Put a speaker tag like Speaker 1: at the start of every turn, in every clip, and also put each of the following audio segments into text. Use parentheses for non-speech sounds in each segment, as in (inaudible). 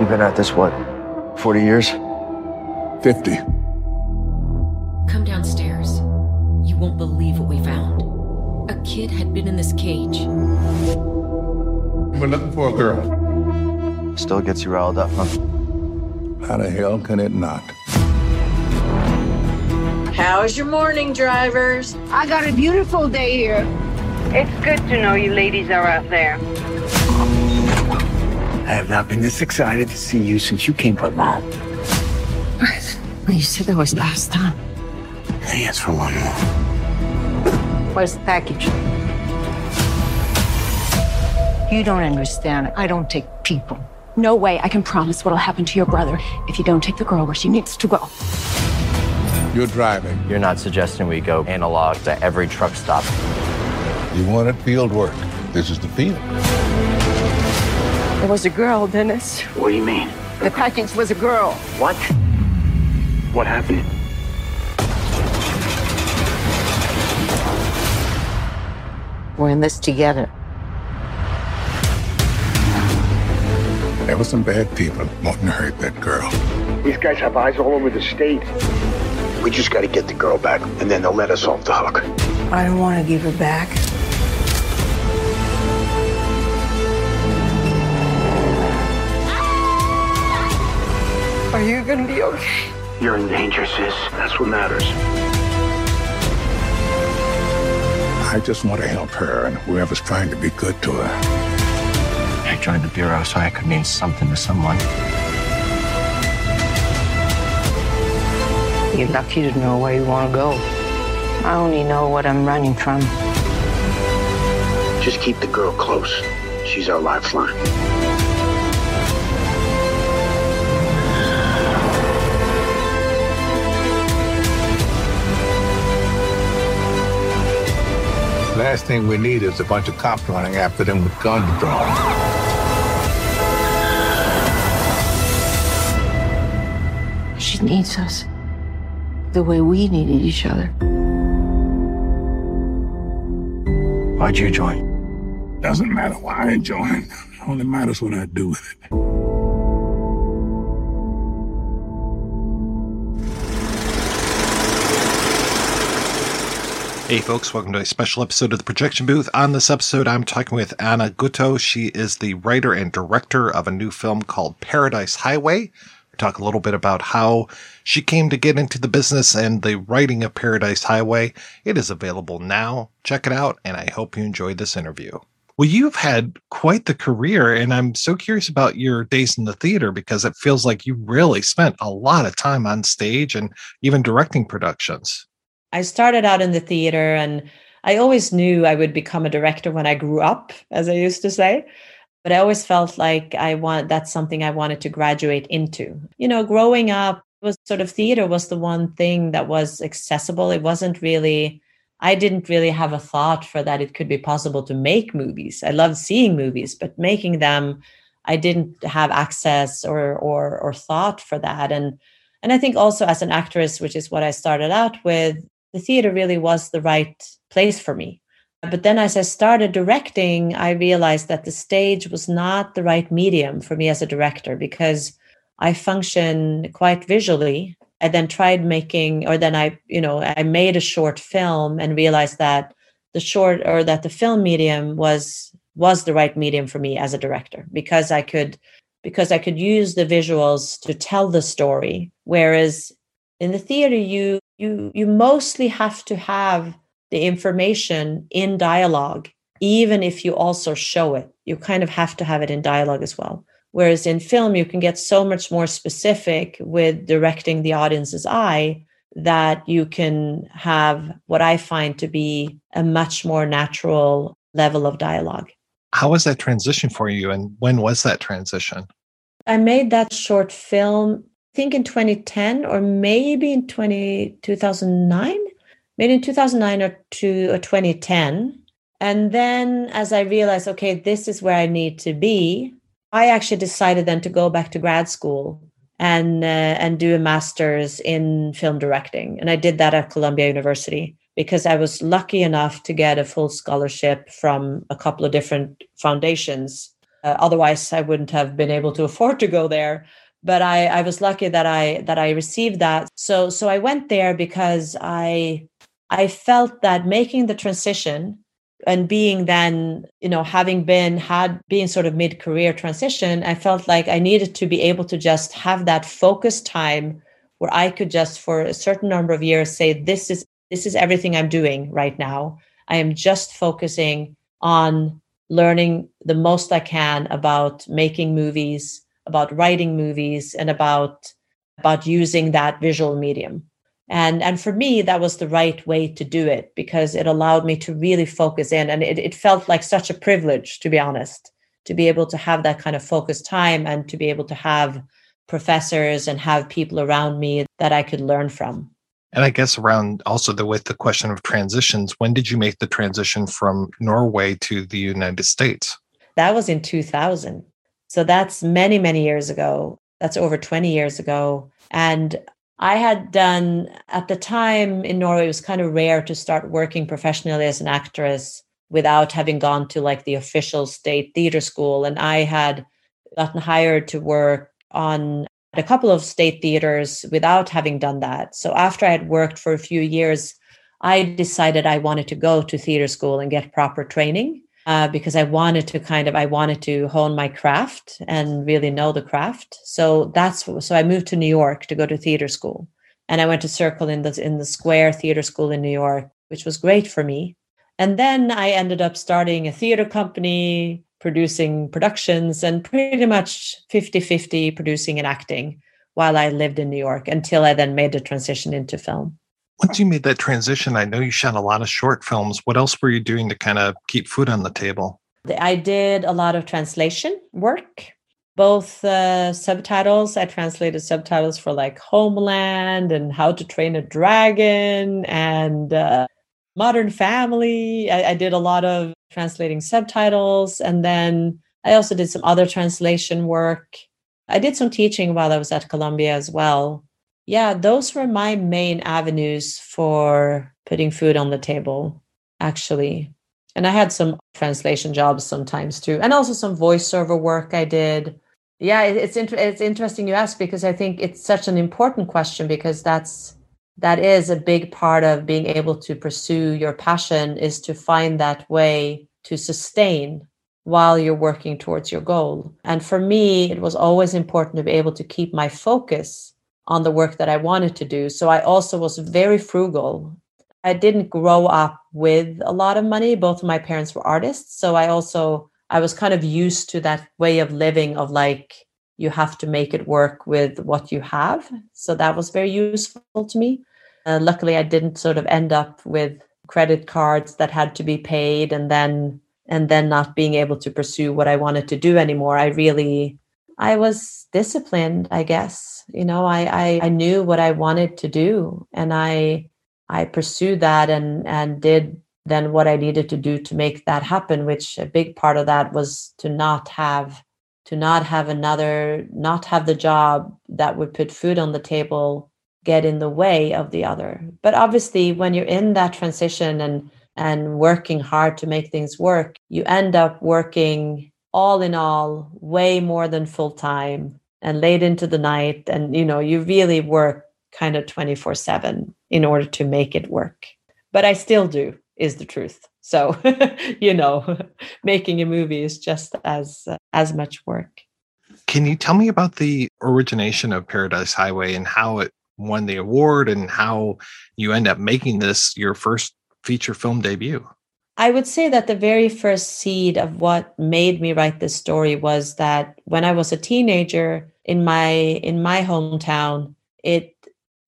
Speaker 1: You've been at this, what, 40 years?
Speaker 2: 50.
Speaker 3: Come downstairs. You won't believe what we found. A kid had been in this cage.
Speaker 2: We're looking for a girl.
Speaker 1: Still gets you riled up, huh?
Speaker 2: How the hell can it not?
Speaker 4: How's your morning, drivers?
Speaker 5: I got a beautiful day here.
Speaker 6: It's good to know you ladies are out there.
Speaker 7: I have not been this excited to see you since you came from home.
Speaker 5: You said that was last time.
Speaker 7: I Yes, for one more.
Speaker 5: Where's the package? You don't understand. I don't take people.
Speaker 8: No way I can promise what'll happen to your brother if you don't take the girl where she needs to go.
Speaker 2: You're driving.
Speaker 1: You're not suggesting we go analog to every truck stop.
Speaker 2: You wanted field work. This is the field.
Speaker 5: It was a girl, Dennis.
Speaker 7: What do you mean?
Speaker 5: The package was a girl.
Speaker 7: What? What happened?
Speaker 5: We're in this together.
Speaker 2: There were some bad people wanting to hurt that girl.
Speaker 7: These guys have eyes all over the state. We just got to get the girl back, and then they'll let us off the hook.
Speaker 5: I don't want to give her back. You gonna be okay?
Speaker 7: You're in danger, sis. That's what matters.
Speaker 2: I just want to help her and whoever's trying to be good to her.
Speaker 1: I joined the Bureau so I could mean something to someone.
Speaker 5: You're lucky to know where you want to go. I only know what I'm running from.
Speaker 7: Just keep the girl close. She's our lifeline.
Speaker 2: Last thing we need is a bunch of cops running after them with guns drawn.
Speaker 5: She needs us the way we needed each other.
Speaker 1: Why'd you join?
Speaker 2: Doesn't matter why I join. Only matters what I do with it.
Speaker 9: Hey folks, welcome to a special episode of the Projection Booth. On this episode, I'm talking with Anna Gutto. She is the writer and director of a new film called Paradise Highway. We talk a little bit about how she came to get into the business and the writing of Paradise Highway. It is available now. Check it out, and I hope you enjoyed this interview. Well, you've had quite the career, and I'm so curious about your days in the theater because it feels like you really spent a lot of time on stage and even directing productions.
Speaker 10: I started out in the theater and I always knew I would become a director when I grew up, as I used to say. But I always felt like I want that's something I wanted to graduate into. You know, growing up was sort of theater was the one thing that was accessible. It wasn't really I didn't really have a thought for that it could be possible to make movies. I loved seeing movies, but making them I didn't have access or or or thought for that. And and I think also as an actress, which is what I started out with, the theater really was the right place for me. But then as I started directing, I realized that the stage was not the right medium for me as a director because I function quite visually. I then tried making, or then I, you know, I made a short film and realized that the short or that the film medium was was the right medium for me as a director because I could because I could use the visuals to tell the story. Whereas in the theater, you you you mostly have to have the information in dialogue even if you also show it. You kind of have to have it in dialogue as well. Whereas in film you can get so much more specific with directing the audience's eye that you can have what i find to be a much more natural level of dialogue.
Speaker 9: How was that transition for you, and when was that transition?
Speaker 10: I made that short film, think in 2010 or maybe in 20, 2009, maybe in 2009 or, two, or 2010. And then as I realized, okay, this is where I need to be, I actually decided then to go back to grad school and uh, and do a master's in film directing. And i did that at columbia university because i was lucky enough to get a full scholarship from a couple of different foundations. Uh, otherwise i wouldn't have been able to afford to go there but I, I was lucky that i that i received that. So so i went there because i i felt that making the transition and being then you know having been had being sort of mid-career transition i felt like i needed to be able to just have that focus time where i could just for a certain number of years say this is this is everything i'm doing right now. I am just focusing on learning the most i can about making movies about writing movies and about about using that visual medium. And and for me that was the right way to do it because it allowed me to really focus in and it, it felt like such a privilege to be honest to be able to have that kind of focused time and to be able to have professors and have people around me that i could learn from.
Speaker 9: And i guess around also the with the question of transitions when did you make the transition from norway to the united states?
Speaker 10: That was in 2000 so that's many many years ago that's over 20 years ago and I had done at the time in Norway, it was kind of rare to start working professionally as an actress without having gone to like the official state theater school. And I had gotten hired to work on a couple of state theaters without having done that. So after I had worked for a few years, I decided I wanted to go to theater school and get proper training uh, because I wanted to kind of I wanted to hone my craft and really know the craft. So that's so I moved to New York to go to theater school, and I went to Circle in the in the Square Theater School in New York, which was great for me. And then I ended up starting a theater company, producing productions, and pretty much 50 50 producing and acting while I lived in New York until I then made the transition into film
Speaker 9: once you made that transition, I know you shot a lot of short films. What else were you doing to kind of keep food on the table?
Speaker 10: I did a lot of translation work, both uh, subtitles. I translated subtitles for like Homeland and How to Train a Dragon and uh, Modern Family. I, I did a lot of translating subtitles. And then I also did some other translation work. I did some teaching while I was at Columbia as well yeah, those were my main avenues for putting food on the table, actually. And I had some translation jobs sometimes too, and also some voiceover work I did. Yeah, it's inter- it's interesting you ask because I think it's such an important question because that's that is a big part of being able to pursue your passion is to find that way to sustain while you're working towards your goal. And for me, it was always important to be able to keep my focus on the work that I wanted to do. So I also was very frugal. I didn't grow up with a lot of money. Both of my parents were artists. So I also, I was kind of used to that way of living of like, you have to make it work with what you have. So that was very useful to me. Uh, luckily, I didn't sort of end up with credit cards that had to be paid and then and then not being able to pursue what I wanted to do anymore. I really I was disciplined, I guess. You know, I, I, I knew what I wanted to do and I I pursued that and and did then what I needed to do to make that happen, which a big part of that was to not have to not have another not have the job that would put food on the table get in the way of the other. But obviously when you're in that transition and and working hard to make things work, you end up working all in all way more than full time and late into the night. And you know you really work kind of 24 7 in order to make it work. But i still do is the truth. So (laughs) you know (laughs) making a movie is just as as much work.
Speaker 9: Can you tell me about the origination of paradise highway and how it won the award and how you end up making this your first feature film debut
Speaker 10: I would say that the very first seed of what made me write this story was that when I was a teenager in my in my hometown, it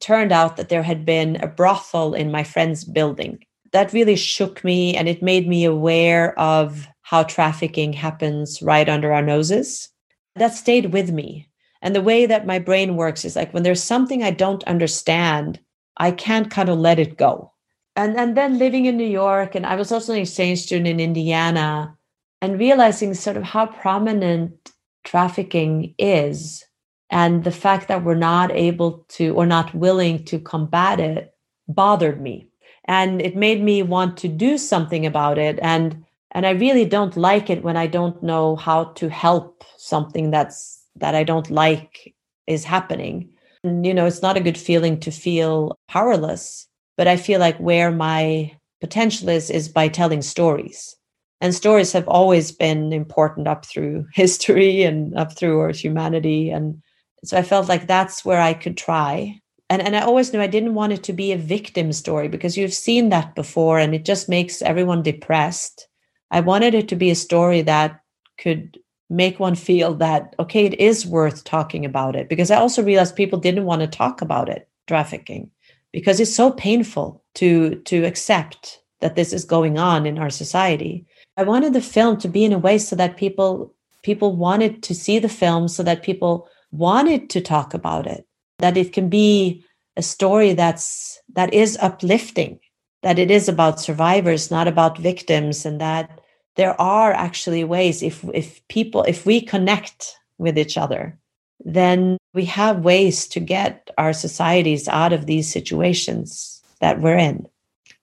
Speaker 10: turned out that there had been a brothel in my friend's building. That really shook me and it made me aware of how trafficking happens right under our noses. That stayed with me. And the way that my brain works is like when there's something I don't understand, I can't kind of let it go. And, and then living in New York, and I was also an exchange student in Indiana, and realizing sort of how prominent trafficking is and the fact that we're not able to or not willing to combat it bothered me. And it made me want to do something about it and and i really don't like it when i don't know how to help something that's that i don't like is happening. And you know it's not a good feeling to feel powerless but i feel like where my potential is is by telling stories. And stories have always been important up through (laughs) history and up through our humanity. And so i felt like that's where i could try. And and I always knew I didn't want it to be a victim story because you've seen that before and it just makes everyone depressed. I wanted it to be a story that could make one feel that okay it is worth talking about it because I also realized people didn't want to talk about it trafficking because it's so painful to to accept that this is going on in our society. I wanted the film to be in a way so that people people wanted to see the film so that people wanted to talk about it that it can be a story that's that is uplifting that it is about survivors not about victims and that there are actually ways if if people if we connect with each other then we have ways to get our societies out of these situations that we're in.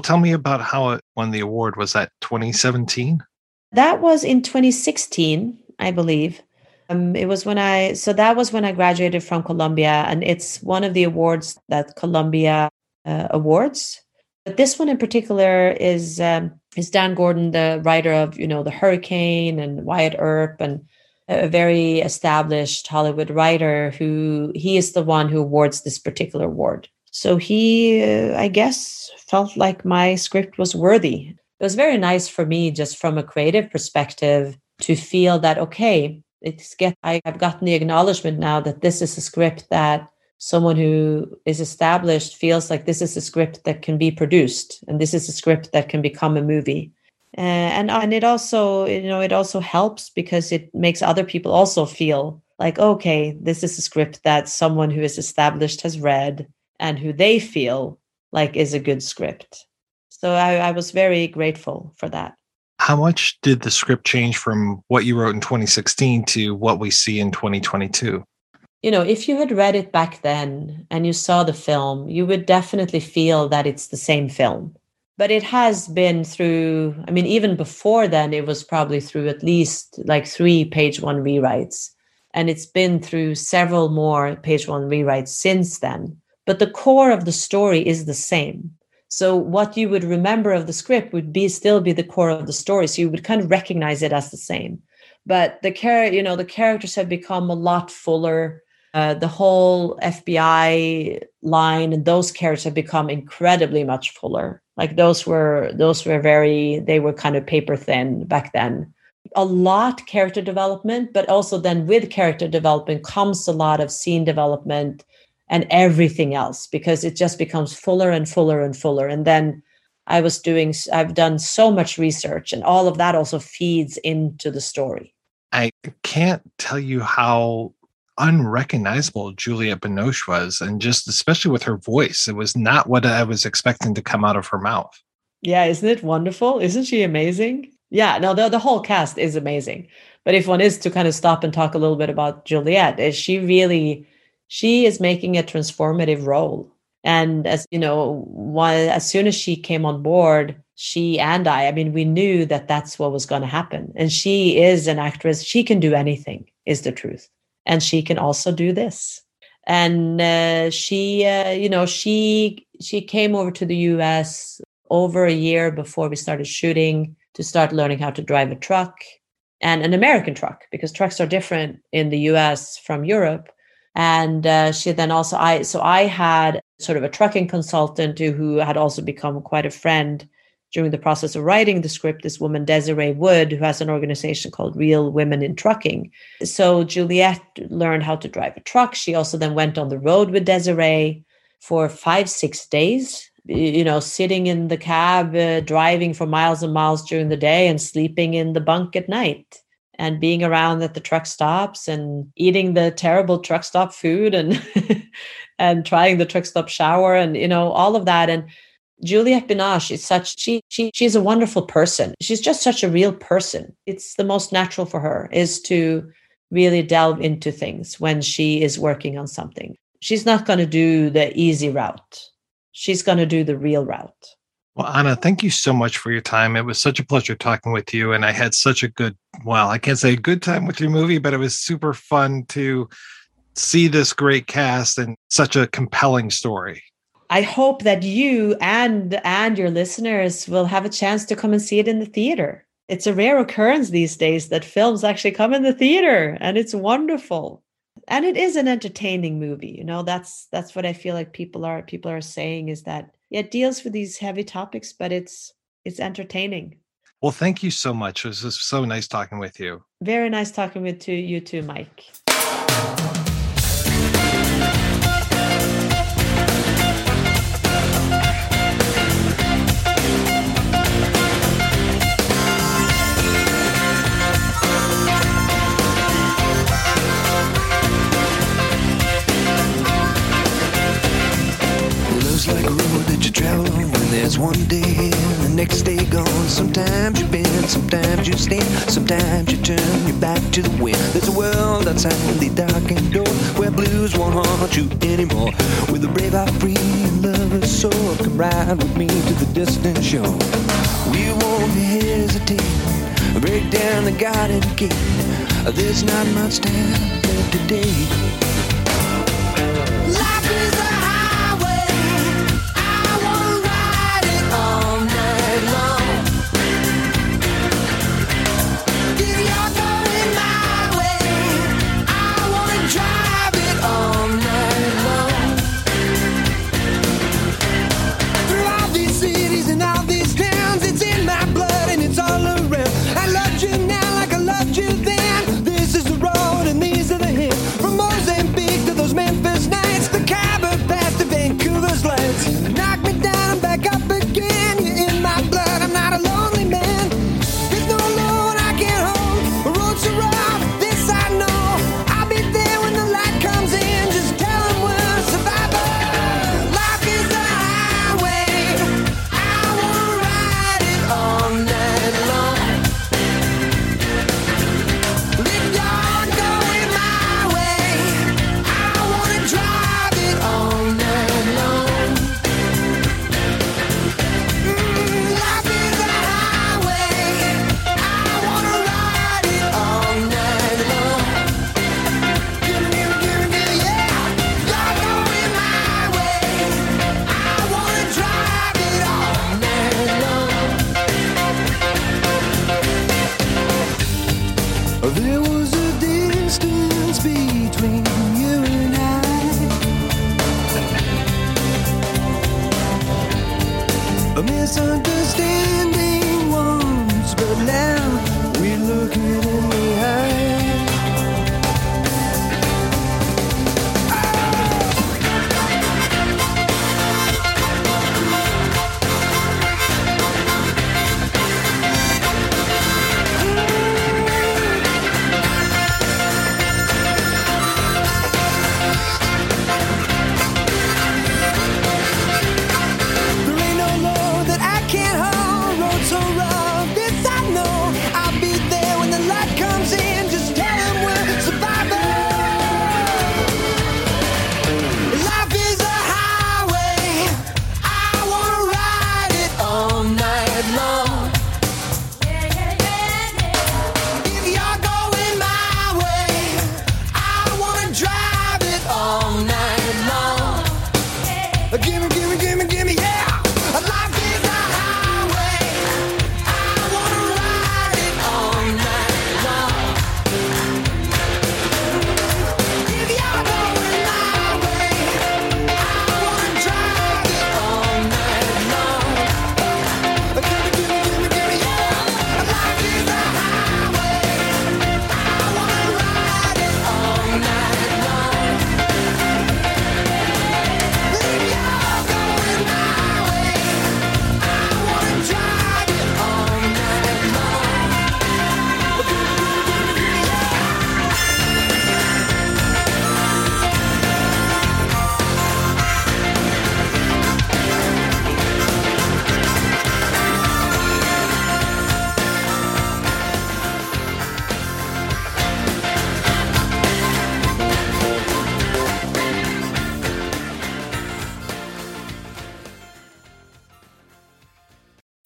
Speaker 9: Tell me about how it won the award. Was that 2017
Speaker 10: that was in 2016 i believe. Um, it was when I, so that was when I graduated from Columbia, and it's one of the awards that Columbia uh, awards. But this one in particular is um, is Dan Gordon, the writer of you know the Hurricane and Wyatt Earp, and a very established Hollywood writer who he is the one who awards this particular award. So he, uh, I guess, felt like my script was worthy. It was very nice for me, just from a creative perspective, to feel that okay, it's get I, have gotten the acknowledgement now that this is a script that someone who is established feels like this is a script that can be produced and this is a script that can become a movie Eh, and and it also you know it also helps because it makes other people also feel like okay this is a script that someone who is established has read and who they feel like is a good script so I, I was very grateful for that
Speaker 9: how much did the script change from what you wrote in 2016 to what we see in 2022?
Speaker 10: You know, if you had read it back then and you saw the film, you would definitely feel that it's the same film. But it has been through, I mean, even before then, it was probably through at least like three page one rewrites. And it's been through several more page one rewrites since then. But the core of the story is the same. So what you would remember of the script would be still be the core of the story. So you would kind of recognize it as the same. But the char- you know, the characters have become a lot fuller. Uh, the whole FBI line and those characters have become incredibly much fuller. Like those were those were very they were kind of paper thin back then. A lot character development, but also then with character development comes a lot of scene development and everything else because it just becomes fuller and fuller and fuller and then i was doing i've done so much research and all of that also feeds into the story
Speaker 9: i can't tell you how unrecognizable juliette binoche was and just especially with her voice it was not what i was expecting to come out of her mouth
Speaker 10: yeah isn't it wonderful isn't she amazing yeah no the, the whole cast is amazing but if one is to kind of stop and talk a little bit about Juliette, is she really she is making a transformative role. And as you know, while, as soon as she came on board, she and I, I mean, we knew that that's what was going to happen. And she is an actress. She can do anything, is the truth. And she can also do this. And uh, she, uh, you know, she she came over to the U.S. over a year before we started shooting to start learning how to drive a truck and an American truck because trucks are different in the U.S. from Europe and uh, she then also i so i had sort of a trucking consultant who, who had also become quite a friend during the process of writing the script this woman desiree wood who has an organization called real women in trucking. So juliette learned how to drive a truck. She also then went on the road with desiree for five six days you know, sitting in the cab, uh, driving for miles and miles during the day and sleeping in the bunk at night and being around at the truck stops and eating the terrible truck stop food and (laughs) and trying the truck stop shower and you know all of that. And Juliette Binoche is such she she she's a wonderful person. She's just such a real person. It's the most natural for her is to really delve into things when she is working on something. She's not going to do the easy route. She's going to do the real route.
Speaker 9: Well, Anna, thank you so much for your time. It was such a pleasure talking with you. And I had such a good, well, I can't say a good time with your movie, but it was super fun to see this great cast and such a compelling story.
Speaker 10: I hope that you and and your listeners will have a chance to come and see it in the theater. It's a rare occurrence these days that films actually come in the theater and it's wonderful. And it is an entertaining movie. You know, that's that's what I feel like people are people are saying is that yeah, it deals with these heavy topics, but it's it's entertaining.
Speaker 9: Well, thank you so much. It was so nice talking with you.
Speaker 10: Very nice talking with you too, Mike.
Speaker 11: One day and the next day gone. Sometimes you bend, sometimes you stand, sometimes you turn your back to the wind. There's a world outside the darkened door where blues won't haunt you anymore. With a brave heart free and lover's soul, come ride with me to the distant shore. We won't hesitate, break down the garden gate. There's not much time left today.